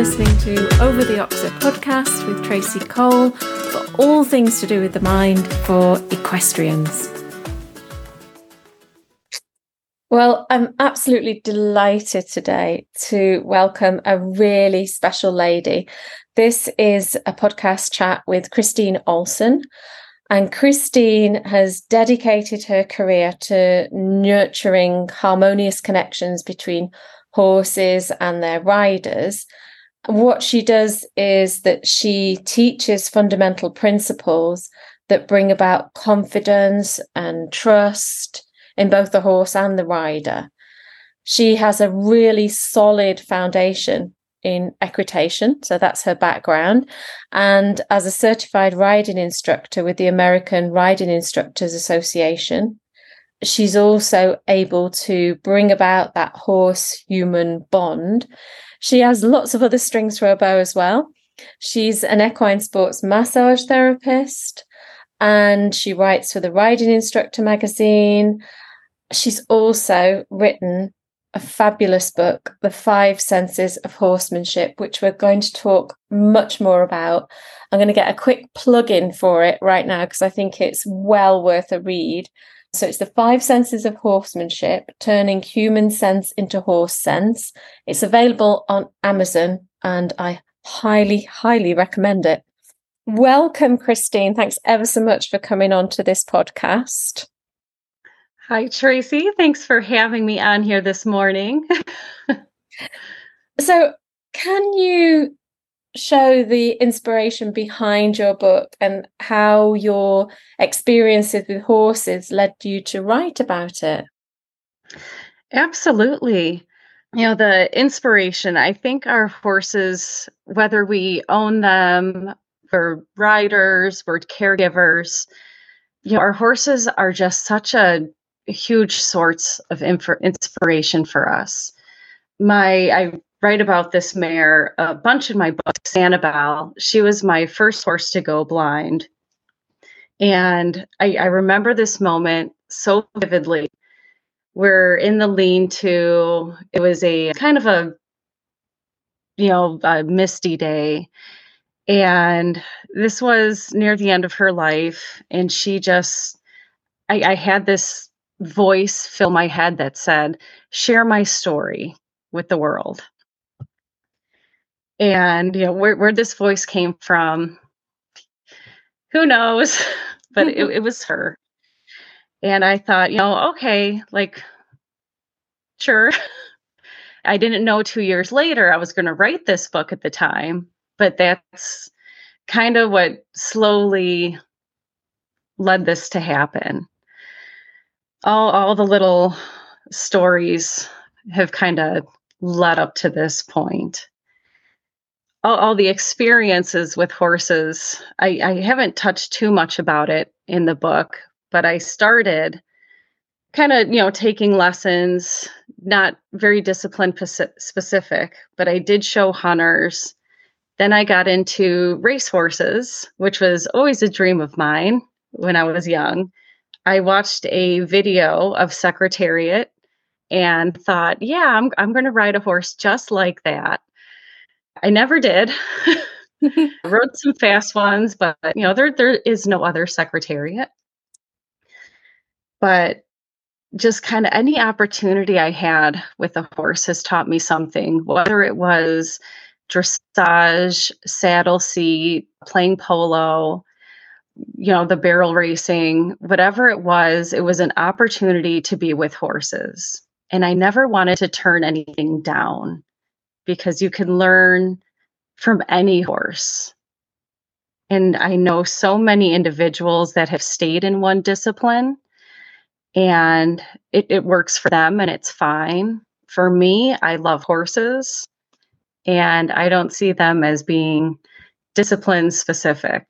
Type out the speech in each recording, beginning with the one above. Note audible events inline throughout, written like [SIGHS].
listening to Over the Oxer podcast with Tracey Cole for all things to do with the mind for equestrians. Well, I'm absolutely delighted today to welcome a really special lady. This is a podcast chat with Christine Olsen. And Christine has dedicated her career to nurturing harmonious connections between horses and their riders. What she does is that she teaches fundamental principles that bring about confidence and trust in both the horse and the rider. She has a really solid foundation in equitation, so that's her background. And as a certified riding instructor with the American Riding Instructors Association, she's also able to bring about that horse human bond. She has lots of other strings to her bow as well. She's an equine sports massage therapist and she writes for the Riding Instructor magazine. She's also written a fabulous book, The Five Senses of Horsemanship, which we're going to talk much more about. I'm going to get a quick plug in for it right now because I think it's well worth a read. So it's the five senses of horsemanship, turning human sense into horse sense. It's available on Amazon and I highly, highly recommend it. Welcome, Christine. Thanks ever so much for coming on to this podcast. Hi, Tracey. Thanks for having me on here this morning. [LAUGHS] so, can you show the inspiration behind your book and how your experiences with horses led you to write about it. Absolutely. You know, the inspiration, I think our horses, whether we own them, for riders, we're caregivers, you know, our horses are just such a huge source of inf- inspiration for us. My, I write about this mare a bunch in my book, Sanibel. She was my first horse to go blind. And I, I remember this moment so vividly. We're in the lean to, it was a kind of a, you know, a misty day. And this was near the end of her life. And she just, I, I had this voice fill my head that said, share my story with the world and you know where, where this voice came from who knows? [LAUGHS] But it, [LAUGHS] it was her. And i thought you know okay like sure. [LAUGHS] I didn't know two years later i was going to write this book at the time but that's kind of what slowly led this to happen. All all the little stories have kind of led up to this point all, all the experiences with horses. I, I haven't touched too much about it in the book, but I started kind of, you know, taking lessons, not very discipline specific, but I did show hunters. Then I got into race horses, which was always a dream of mine when I was young. I watched a video of Secretariat and thought, yeah, I'm, I'm going to ride a horse just like that. I never did. [LAUGHS] Wrote some fast ones, but you know, there there is no other secretariat. But just kind of any opportunity I had with a horse has taught me something, whether it was dressage, saddle seat, playing polo, you know, the barrel racing, whatever it was, it was an opportunity to be with horses. And I never wanted to turn anything down because you can learn from any horse. And I know so many individuals that have stayed in one discipline and it, it works for them and it's fine. For me, I love horses and I don't see them as being discipline specific.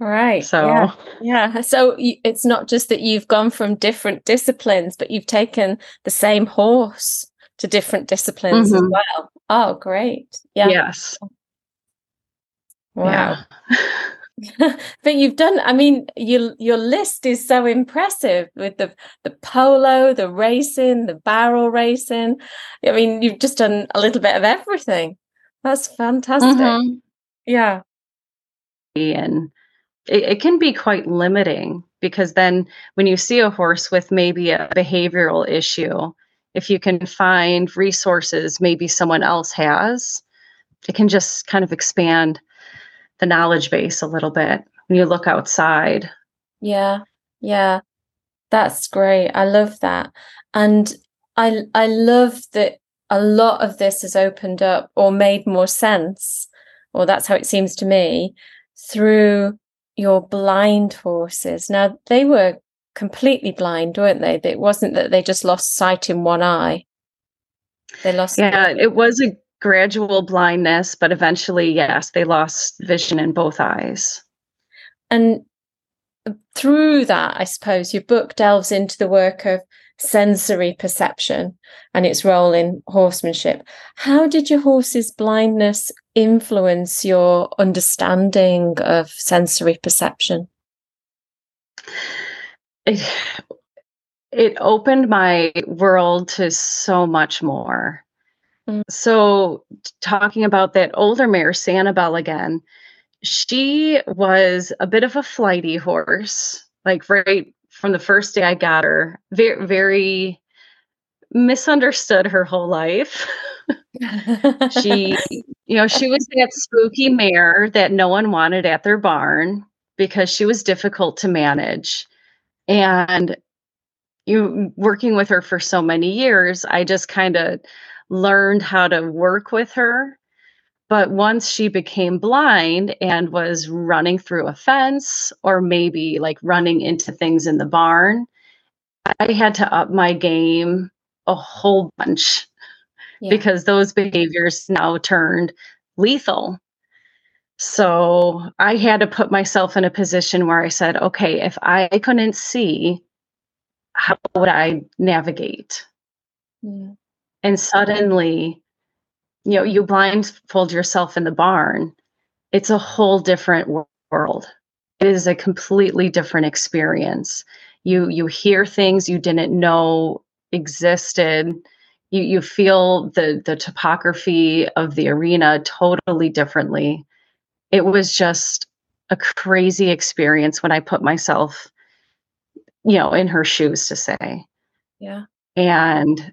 Right. So, yeah. yeah. So it's not just that you've gone from different disciplines, but you've taken the same horse to different disciplines mm-hmm. as well. Oh, great. Yeah. Yes. Wow. Yeah. [LAUGHS] but you've done I mean your your list is so impressive with the the polo, the racing, the barrel racing. I mean you've just done a little bit of everything. That's fantastic. Mm-hmm. Yeah. And it, it can be quite limiting because then when you see a horse with maybe a behavioral issue, if you can find resources maybe someone else has, it can just kind of expand the knowledge base a little bit when you look outside. Yeah. Yeah. That's great. I love that. And I I love that a lot of this has opened up or made more sense, or that's how it seems to me, through your blind horses. Now they were completely blind, weren't they? It wasn't that they just lost sight in one eye. They lost Yeah, it was a gradual blindness, but eventually, yes, they lost vision in both eyes. And through that, I suppose your book delves into the work of sensory perception and its role in horsemanship. How did your horse's blindness influence your understanding of sensory perception? It, [SIGHS] it opened my world to so much more. Mm. So, talking about that older mare, Sanibel, again, she was a bit of a flighty horse, like right from the first day I got her. Very, very misunderstood her whole life. [LAUGHS] she, you know, she was that spooky mare that no one wanted at their barn because she was difficult to manage. And you working with her for so many years, I just kind of learned how to work with her but once she became blind and was running through a fence or maybe like running into things in the barn, I had to up my game a whole bunch yeah. because those behaviors now turned lethal. So I had to put myself in a position where I said, okay, if I couldn't see, how would I navigate? Yeah. And suddenly you know you blindfold yourself in the barn it's a whole different world it is a completely different experience you you hear things you didn't know existed you you feel the the topography of the arena totally differently it was just a crazy experience when i put myself you know in her shoes to say yeah and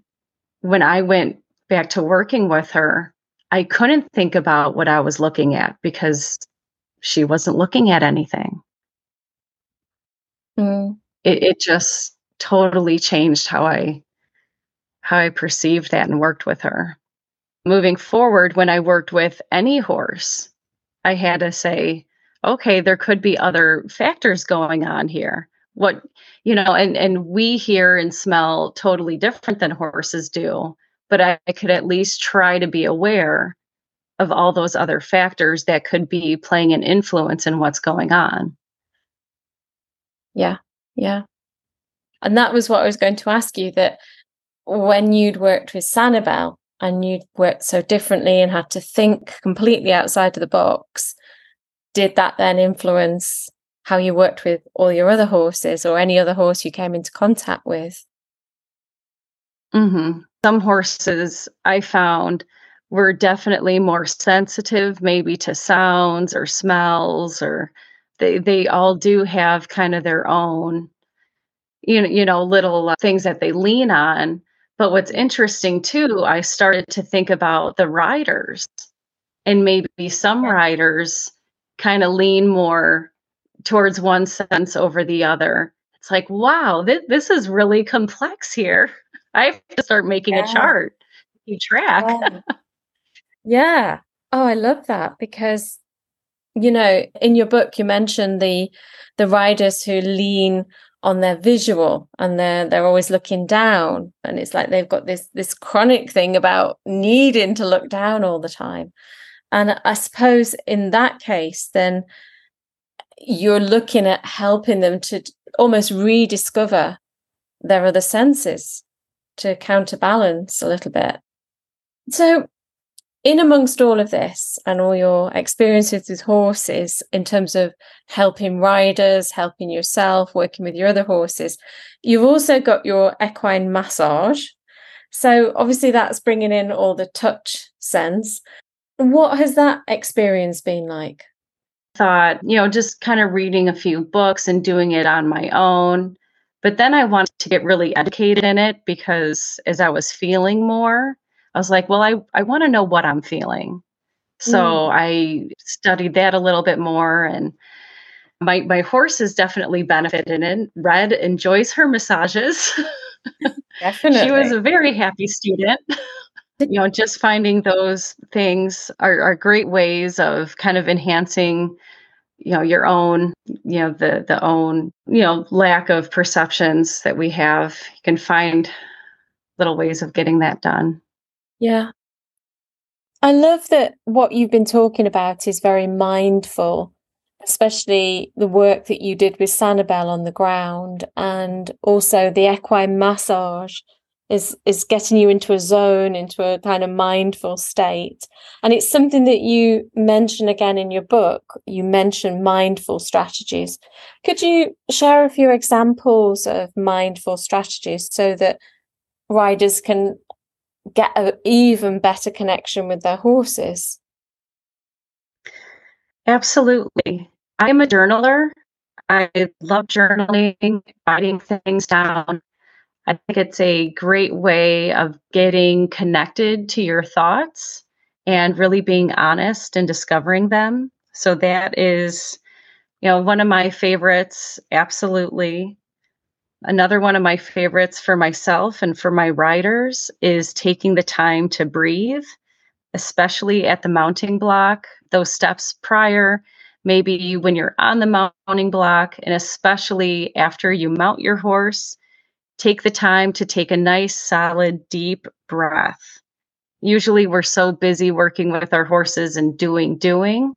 when i went back to working with her, I couldn't think about what I was looking at because she wasn't looking at anything. Mm. It, it just totally changed how I how I perceived that and worked with her. Moving forward, when I worked with any horse, I had to say, okay, there could be other factors going on here. What you know, and and we hear and smell totally different than horses do but I, I could at least try to be aware of all those other factors that could be playing an influence in what's going on. Yeah, yeah. And that was what I was going to ask you that when you'd worked with Sanibel and you'd worked so differently and had to think completely outside of the box, did that then influence how you worked with all your other horses or any other horse you came into contact with? Mm-hmm some horses I found were definitely more sensitive maybe to sounds or smells or they they all do have kind of their own you know you know little uh, things that they lean on but what's interesting too i started to think about the riders and maybe some riders kind of lean more towards one sense over the other it's like wow th- this is really complex here [LAUGHS] I have to start making yeah. a chart, keep track. Yeah. yeah. Oh, I love that because you know, in your book you mentioned the the riders who lean on their visual and they're they're always looking down and it's like they've got this this chronic thing about needing to look down all the time and i suppose in that case then you're looking at helping them to almost rediscover their other senses to counterbalance a little bit. So, in amongst all of this and all your experiences with horses in terms of helping riders, helping yourself, working with your other horses, you've also got your equine massage. So, obviously, that's bringing in all the touch sense. what has that experience been like? Thought, you know, just kind of reading a few books and doing it on my own. But then I wanted to get really educated in it because as I was feeling more, I was like, well, I, I want to know what I'm feeling. So mm. I studied that a little bit more and my my horse has definitely benefited in Red enjoys her massages. Definitely. [LAUGHS] she was a very happy student. you know, just finding those things are, are great ways of kind of enhancing you know your own you know the the own you know lack of perceptions that we have you can find little ways of getting that done yeah. I love that what you've been talking about is very mindful especially the work that you did with sanibel on the ground and also the equine massage is is getting you into a zone into a kind of mindful state. And it's something that you mention again in your book. You mention mindful strategies. Could you share a few examples of mindful strategies so that riders can get an even better connection with their horses absolutely i'm a journaler i love journaling writing things down I think it's a great way of getting connected to your thoughts and really being honest and discovering them. So that is, you know, one of my favorites, absolutely. Another one of my favorites for myself and for my riders is taking the time to breathe, especially at the mounting block, those steps prior, maybe when you're on the mounting block, and especially after you mount your horse take the time to take a nice, solid, deep breath. Usually, we're so busy working with our horses and doing, doing,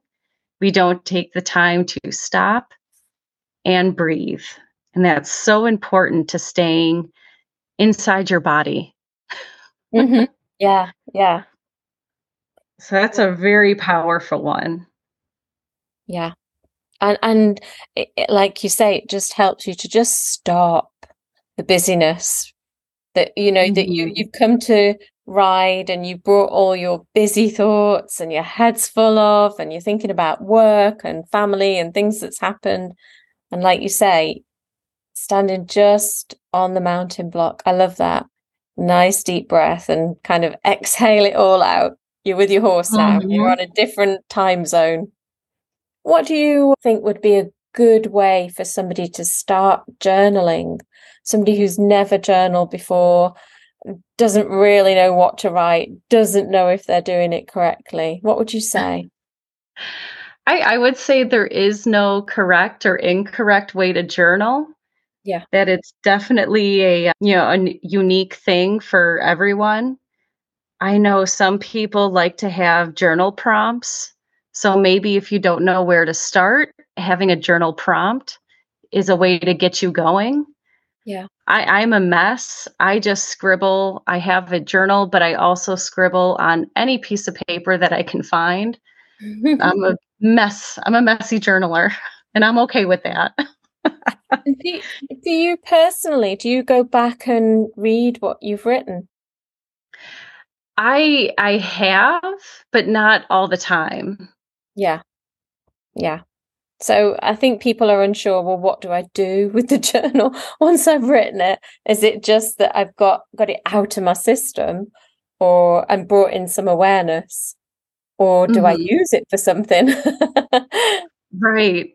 we don't take the time to stop and breathe. And that's so important to staying inside your body. Mm-hmm. Yeah, yeah. So that's a very powerful one. Yeah. And and it, like you say, it just helps you to just stop the busyness that you know mm-hmm. that you mm-hmm. you've come to ride and you brought all your busy thoughts and your head's full of and you're thinking about work and family and things that's happened and like you say standing just on the mounting block. I love that. Nice deep breath and kind of [LAUGHS] exhale it all out. You're with your horse now. Mm-hmm. you're on a different time zone. What do you think would be a good way for somebody to start journaling? Somebody who's never journaled before, doesn't really know what to write, doesn't know if they're doing it correctly, what would you say? [LAUGHS] I, I would say there is no correct or incorrect way to journal. Yeah. That it's definitely a you know a unique thing for everyone. I know some people like to have journal prompts. So maybe if you don't know where to start, having a journal prompt is a way to get you going. Yeah. I, I'm a mess. I just scribble. I have a journal, but I also scribble on any piece of paper that I can find. [LAUGHS] I'm a mess. I'm a messy journaler, and I'm okay with that. [LAUGHS] do, do you personally do you go back and read what you've written? I I have, but not all the time. Yeah. Yeah. So I think people are unsure. Well, what do I do [LAUGHS] with the journal once I've written it? Is it just that I've got got it out of my system, or and brought in some awareness, or do mm-hmm. I use it for something? [LAUGHS] right.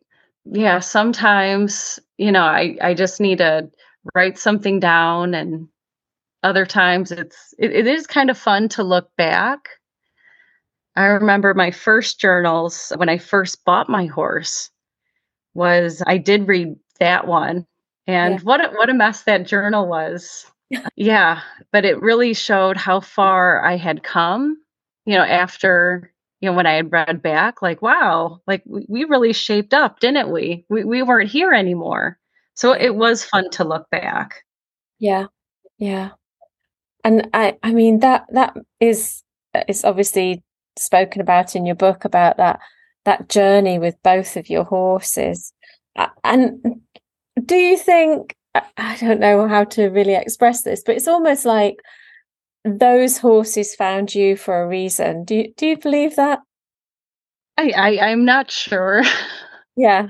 Yeah. Sometimes you know I I just need to write something down, and other times it's it, it is kind of fun to look back. I remember my first journals when I first bought my horse was I did read that one. And yeah. what a, what a mess that journal was. [LAUGHS] yeah, but it really showed how far I had come, you know, after you know when I had read back like wow, like we, we really shaped up, didn't we? We we weren't here anymore. So it was fun to look back. Yeah. Yeah. And I I mean that that is uh, it's obviously spoken about in your book about that that journey with both of your horses. And do you think, I don't know how to really express this, but it's almost like those horses found you for a reason. Do you, do you believe that? I, I I'm not sure. [LAUGHS] Yeah.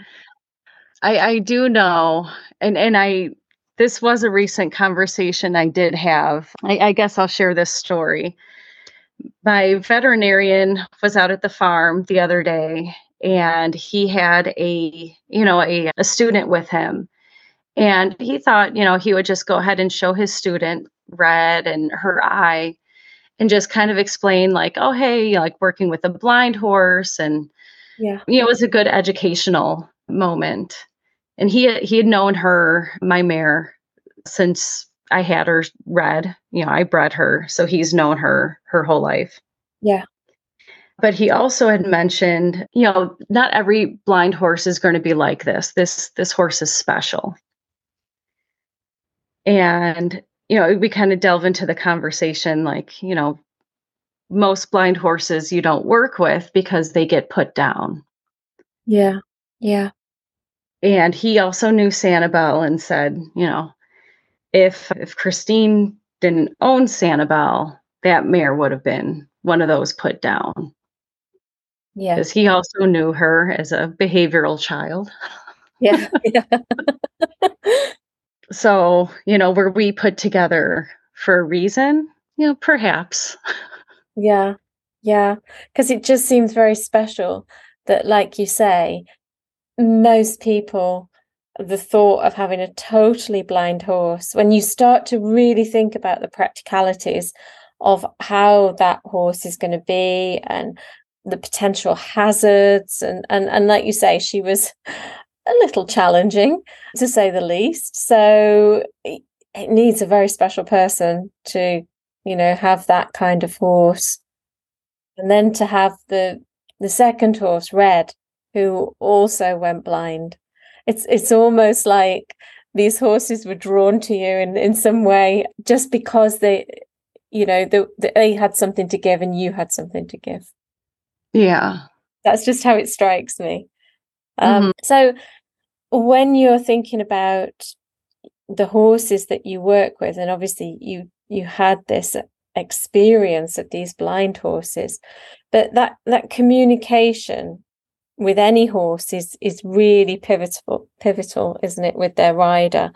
I I do know, and and I this was a recent conversation I did have. I, I guess I'll share this story. My veterinarian was out at the farm the other day, and he had a you know a, a student with him, and he thought you know he would just go ahead and show his student Red and her eye and just kind of explain like oh hey like working with a blind horse and yeah. you know it was a good educational moment. And he he had known her my mare since i had her Red you know i bred her so he's known her her whole life. Yeah. But he also had mentioned you know not every blind horse is going to be like this. This this horse is special. And you know we kind of delve into the conversation like you know most blind horses you don't work with because they get put down. Yeah yeah. And he also knew sanibel and said you know if if christine didn't own sanibel that mare would have been one of those put down. Yeah. Because he also knew her as a behavioral child. Yeah, [LAUGHS] yeah. [LAUGHS] so you know were we put together for a reason? You know perhaps. [LAUGHS] Yeah yeah because it just seems very special that like you say most people the thought of having a totally blind horse when you start to really think about the practicalities of how that horse is going to be and the potential hazards and and and like you say she was a little challenging to say the least. So it, needs a very special person to you know have that kind of horse. And then to have the the second horse red who also went blind. It's it's almost like these horses were drawn to you in in some way just because they you know the, the, they had something to give and you had something to give. Yeah. That's just how it strikes me. Um, Mhm. so when you're thinking about the horses that you work with and obviously you you had this experience of these blind horses but that that communication with any horse is is really pivotal pivotal isn't it with their rider?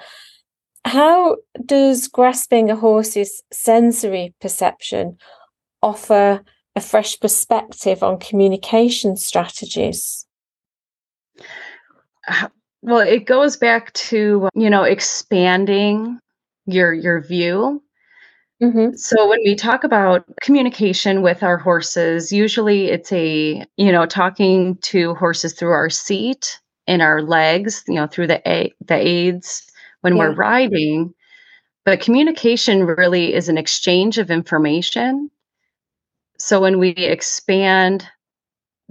How does grasping a horse's sensory perception offer a fresh perspective on communication strategies well it goes back to you know expanding your your view. Mm-hmm. so when we talk about communication with our horses usually it's a you know talking to horses through our seat and our legs you know through the a- the aids when we're riding. But communication really is an exchange of information. So when we expand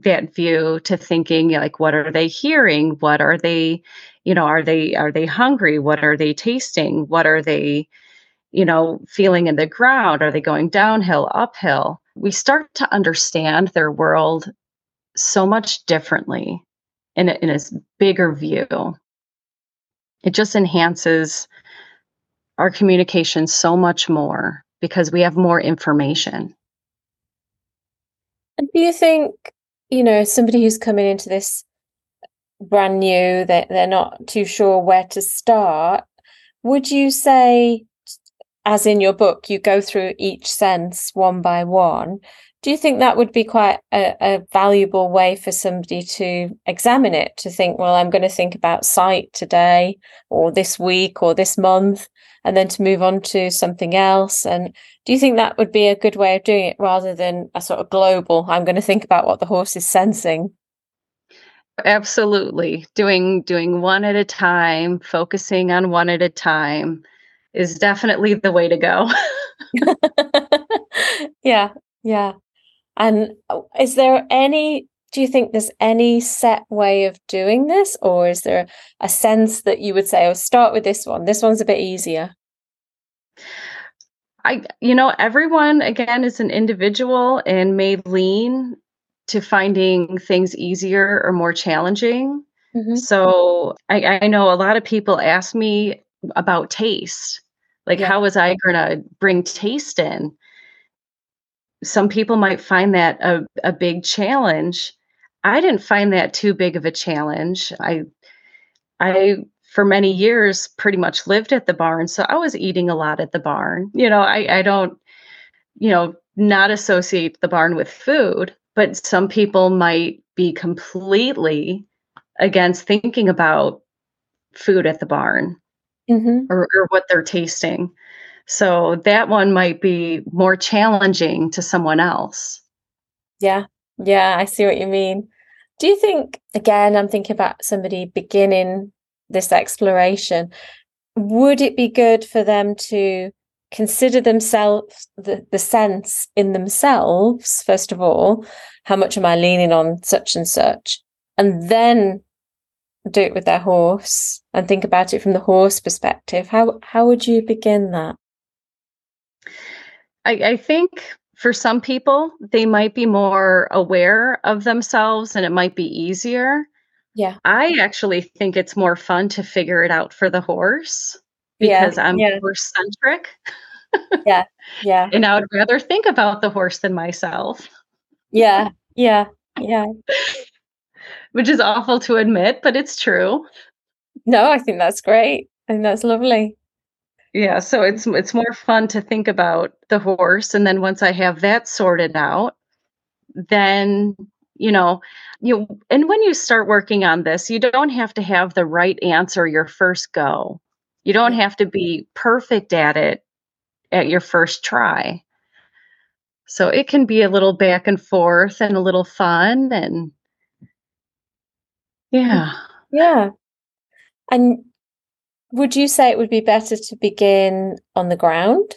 that view to thinking like what are they hearing? What are they you know are they are they hungry? What are they tasting? What are they you know feeling in the ground? Are they going downhill uphill? We start to understand their world so much differently in a, in a bigger view. It just enhances our communication so much more because we have more information. Do you think, you know, somebody who's coming into this brand new, that they're not too sure where to start, would you say, as in your book, you go through each sense one by one? Do you think that would be quite a, a valuable way for somebody to examine it? To think, well, I'm going to think about sight today, or this week, or this month, and then to move on to something else? And do you think that would be a good way of doing it rather than a sort of global, I'm going to think about what the horse is sensing? absolutely doing doing one at a time focusing on one at a time is definitely the way to go [LAUGHS] yeah, yeah. And uh, is there any, do you think there's any set way of doing this? Or is there a sense that you would say, oh, start with this one? This one's a bit easier. I, you know, everyone again is an individual and may lean to finding things easier or more challenging. Mhm. So I, I know a lot of people ask me about taste. Like, Yeah. how was I going to bring taste in? some people might find that a, a big challenge. I didn't find that too big of a challenge. I I for many years pretty much lived at the barn, so I was eating a lot at the barn. You know, I I don't you know, not associate the barn with food, but some people might be completely against thinking about food at the barn mm-hmm. or, or what they're tasting. So that one might be more challenging to someone else. Yeah. Yeah, I see what you mean. Do you think, again, I'm thinking about somebody beginning this exploration, would it be good for them to consider themselves the, the sense in themselves, first of all, how much am I leaning on such and such? And then do it with their horse and think about it from the horse perspective. How how would you begin that? I, I think for some people, they might be more aware of themselves and it might be easier. Yeah. I actually think it's more fun to figure it out for the horse because yeah. I'm yeah. horse centric. [LAUGHS] yeah. Yeah. and I would rather think about the horse than myself. Yeah. Yeah. Yeah. [LAUGHS] Which is awful to admit, but it's true. No, I think that's great. I think that's lovely. Yeah, so it's it's more fun to think about the horse and then once I have that sorted out, then you know, you and when you start working on this, you don't have to have the right answer your first go. You don't have to be perfect at it at your first try. So it can be a little back and forth and a little fun and mm, yeah. Yeah. And would you say it would be better to begin on the ground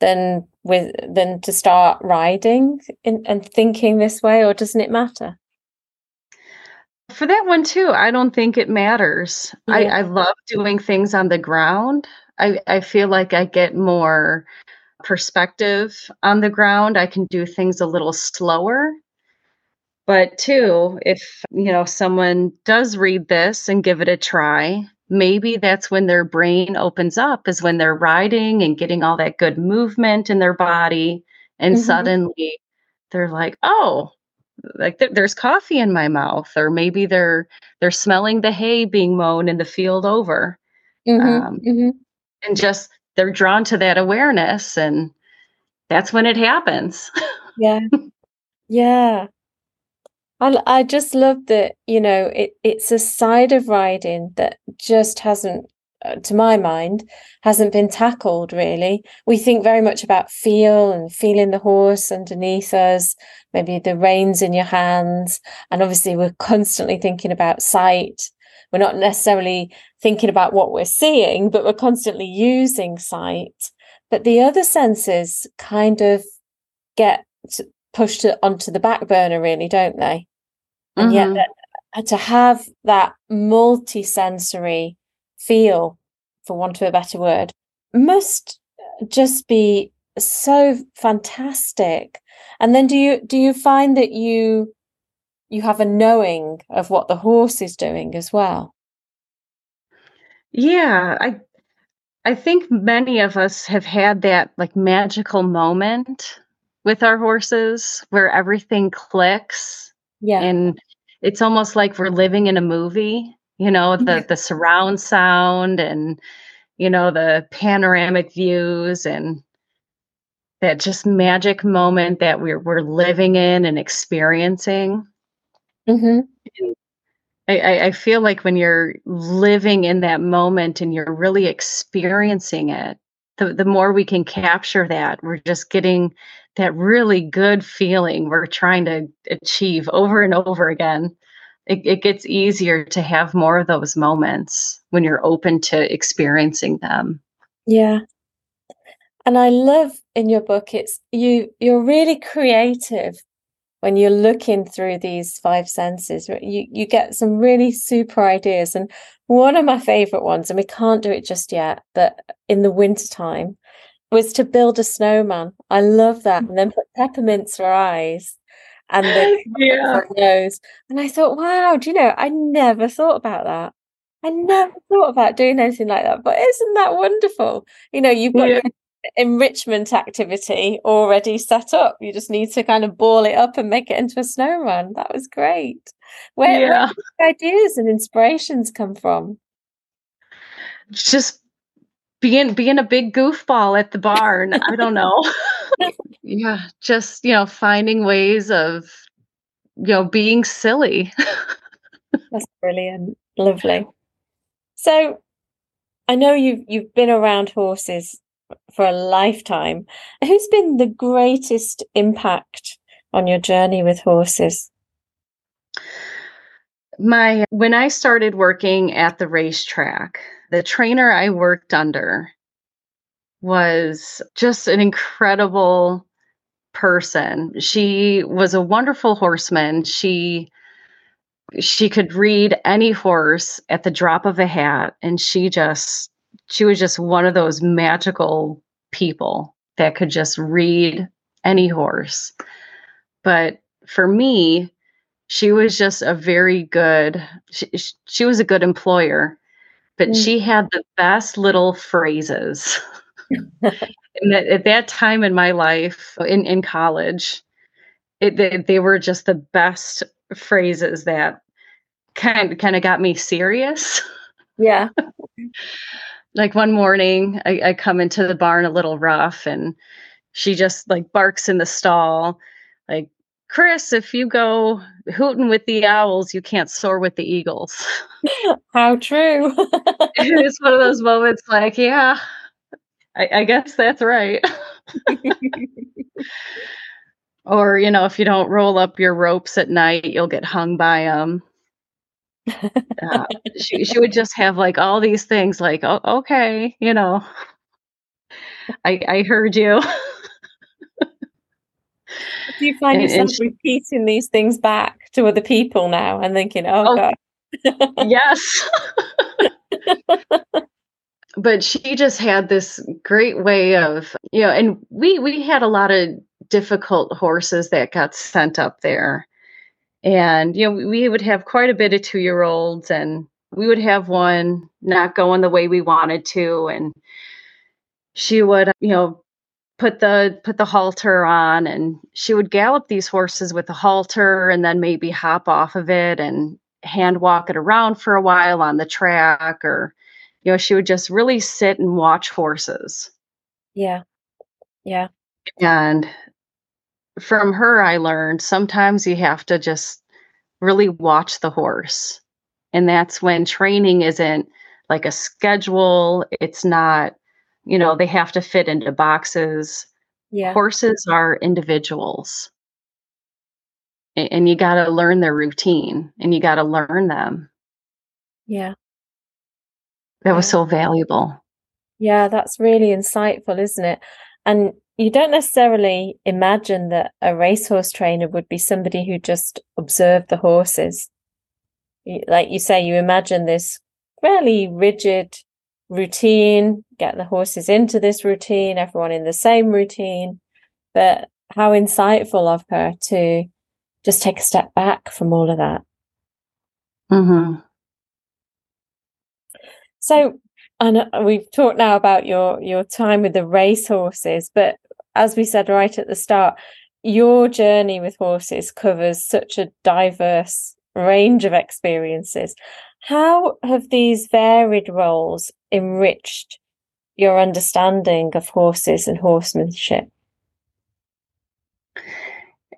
than with than to start riding in, and thinking this way, or doesn't it matter? For that one too, I don't think it matters. Yeah. I, I love doing things on the ground. I, I feel like I get more perspective on the ground. I can do things a little slower. But too, if you know someone does read this and give it a try, maybe that's when their brain opens up is when they're riding and getting all that good movement in their body and mm-hmm. suddenly they're like oh like th- there's coffee in my mouth or maybe they're they're smelling the hay being mown in the field over mm-hmm. Um, mm-hmm. and just they're drawn to that awareness and that's when it happens yeah yeah I, I just love that, you know, it, it's a side of riding that just hasn't, uh, to my mind, hasn't been tackled really. We think very much about feel and feeling the horse underneath us, maybe the reins in your hands. And obviously, we're constantly thinking about sight. We're not necessarily thinking about what we're seeing, but we're constantly using sight. But the other senses kind of get pushed onto the back burner, really, don't they? And mm-hmm. yet that, to have that multi-sensory feel for want of a better word must just be so fantastic. And then do you do you find that you you have a knowing of what the horse is doing as well? Yeah i i think many of us have had that like magical moment with our horses where everything clicks yeah. And it's almost like we're living in a movie you know the the surround sound and you know the panoramic views and that just magic moment that we're we're living in and experiencing. Mm-hmm. I, I feel like when you're living in that moment and you're really experiencing it the, the more we can capture that we're just getting that really good feeling we're trying to achieve over and over again, it, it gets easier to have more of those moments when you're open to experiencing them. Yeah. And I love in your book it's you you're really creative when you're looking through these five senses you you get some really super ideas and one of my favorite ones and we can't do it just yet but in the winter time was to build a snowman. I love that. And then put peppermints for eyes and the [LAUGHS] yeah. nose. And I thought, wow, do you know, I never thought about that. I never thought about doing anything like that. But isn't that wonderful? You know, you've got yeah. enrichment activity already set up. You just need to kind of ball it up and make it into a snowman. That was great. Where, yeah. where ideas and inspirations come from? Just being being a big goofball at the barn. I don't know. [LAUGHS] yeah, just you know, finding ways of you know being silly. That's brilliant. Lovely. So I know you've you've been around horses for a lifetime. Who's been the greatest impact on your journey with horses? My when I started working at the racetrack, the trainer I worked under was just an incredible person. She was a wonderful horseman. She she could read any horse at the drop of a hat and she just she was just one of those magical people that could just read any horse. But for me, she was just a very good she, she was a good employer, but mm. she had the best little phrases. and that, at that time in my life in, in college, it, they, they were just the best phrases that kind kind of got me serious. Yeah. [LAUGHS] like one morning, I, I come into the barn a little rough, and she just like barks in the stall, like Chris, if you go hooting with the owls, you can't soar with the eagles. How true. [LAUGHS] it's one of those moments like, yeah, I, I guess that's right. [LAUGHS] or, you know, if you don't roll up your ropes at night, you'll get hung by them uh, she she would just have like all these things like oh, okay you know i i heard you [LAUGHS] do you find and, yourself and she, repeating these things back to other people now and thinking oh, oh god. yes. [LAUGHS] But she just had this great way of you know and we we had a lot of difficult horses that got sent up there. And, you know, we would have quite a bit of two year olds, and we would have one not going the way we wanted to. And she would, you know, put the put the halter on and she would gallop these horses with the halter and then maybe hop off of it and hand walk it around for a while on the track or you know she would just really sit and watch horses yeah yeah and from her, I learned sometimes you have to just really watch the horse. And that's when training isn't like a schedule. It's not, you know, they have to fit into boxes. Yeah. Horses are individuals. And, you got to learn their routine and you got to learn them. Yeah. That yeah. was so valuable. Yeah, that's really insightful, isn't it? And you don't necessarily imagine that a racehorse trainer would be somebody who just observed the horses. Like you say, you imagine this fairly rigid routine, get the horses into this routine, everyone in the same routine. But how insightful of her to just take a step back from all of that. Mm-hmm. So, and we've talked now about your your time with the race horses, but as we said right at the start, your journey with horses covers such a diverse range of experiences. How have these varied roles enriched your understanding of horses and horsemanship?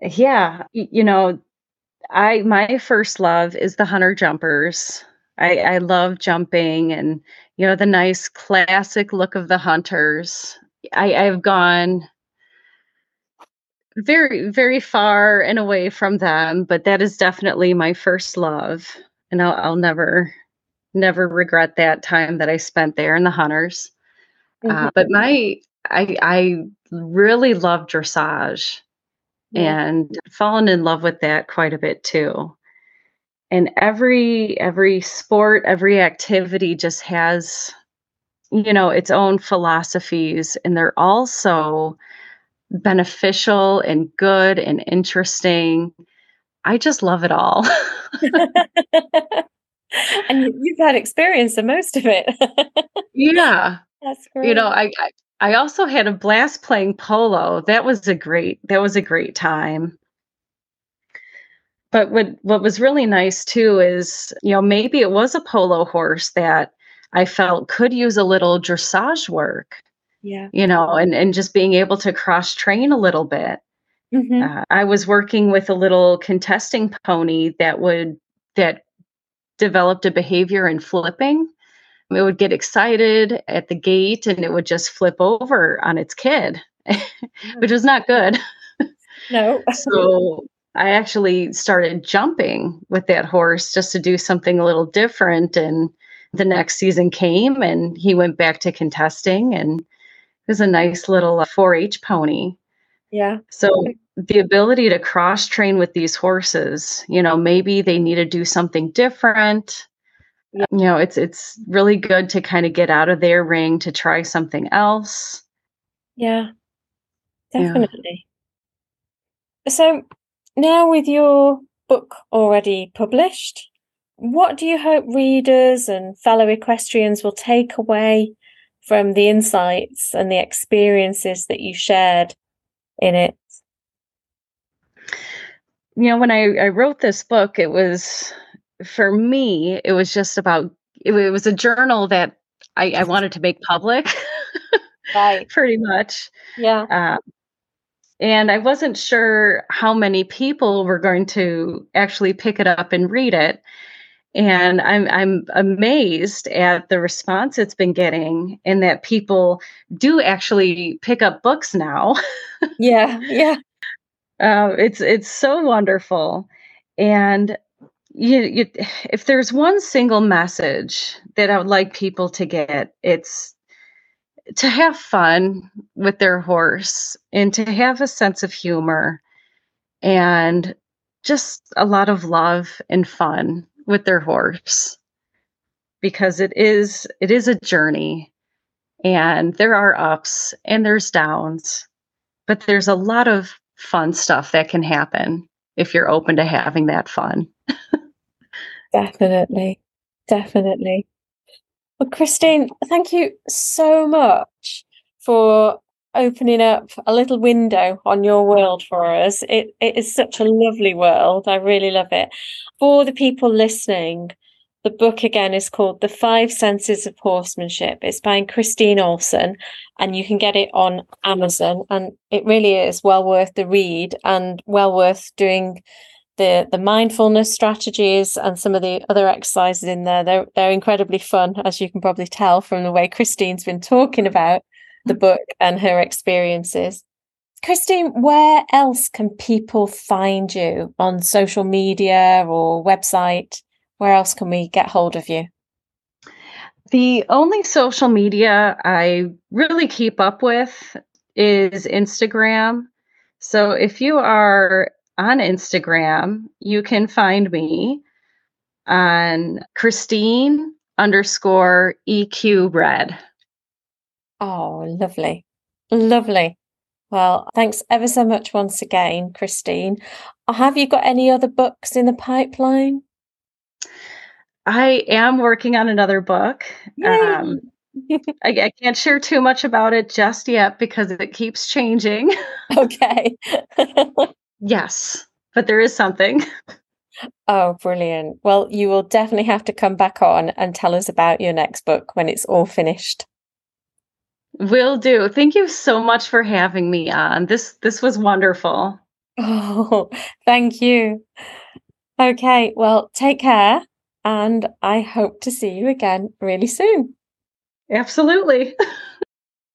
Yeah, you know, I my first love is the hunter jumpers. I, I love jumping and you know the nice classic look of the hunters. I, I've gone very very far and away from them but that is definitely my first love and i'll, I'll never never regret that time that i spent there in the hunters mm-hmm. uh, but my i i really love dressage yeah. and fallen in love with that quite a bit too and every every sport every activity just has you know its own philosophies and they're also beneficial and good and interesting. I just love it all. [LAUGHS] and you've had experience of most of it. [LAUGHS] yeah. That's great. You know, I, I I also had a blast playing polo. That was a great that was a great time. But what what was really nice too is, you know, maybe it was a polo horse that I felt could use a little dressage work. Yeah. You know, and and just being able to cross train a little bit. Mm-hmm. Uh, I was working with a little contesting pony that would that developed a behavior in flipping. It would get excited at the gate and it would just flip over on its kid, [LAUGHS] which was not good. [LAUGHS] No. [LAUGHS] so I actually started jumping with that horse just to do something a little different. And the next season came and he went back to contesting and was a nice little uh, 4 H pony. Yeah. So the ability to cross train with these horses, you know, maybe they need to do something different. Yeah. You know, it's it's really good to kind of get out of their ring to try something else. Yeah. Definitely. Yeah. So now with your book already published, what do you hope readers and fellow equestrians will take away from the insights and the experiences that you shared in it? You know, when I, I wrote this book, it was for me, it was just about it, it was a journal that I, I wanted to make public. [LAUGHS] right. Pretty much. Yeah. Uh, and I wasn't sure how many people were going to actually pick it up and read it. And I'm I'm amazed at the response it's been getting, and that people do actually pick up books now. yeah, yeah. [LAUGHS] Uh, it's it's so wonderful, and you, you, if there's one single message that I would like people to get, it's to have fun with their horse and to have a sense of humor and just a lot of love and fun with their horse because it is it is a journey and there are ups and there's downs but there's a lot of fun stuff that can happen if you're open to having that fun. [LAUGHS] Definitely. Definitely. Well christine thank you so much for opening up a little window on your world for us. It it is such a lovely world. I really love it. For the people listening, the book again is called The Five Senses of Horsemanship. It's by Christine Olsen, and you can get it on Amazon. And it really is well worth the read and well worth doing the the mindfulness strategies and some of the other exercises in there. They're they're incredibly fun, as you can probably tell from the way Christine's been talking about the book and her experiences. Christine, where else can people find you on social media or website? Where else can we get hold of you? The only social media I really keep up with is Instagram. So if you are on Instagram, you can find me on Christine underscore EQ red. Oh, lovely. Lovely. Well, thanks ever so much once again, Christine. Have you got any other books in the pipeline? I am working on another book. Um, I, I, can't share too much about it just yet because it keeps changing. [LAUGHS] Okay. [LAUGHS] yes, but there is something. Oh, brilliant. Well, you will definitely have to come back on and tell us about your next book when it's all finished. Will do. Thank you so much for having me on. This this was wonderful. Oh, [LAUGHS] thank you. Okay, well, take care and I hope to see you again really soon. Absolutely. [LAUGHS]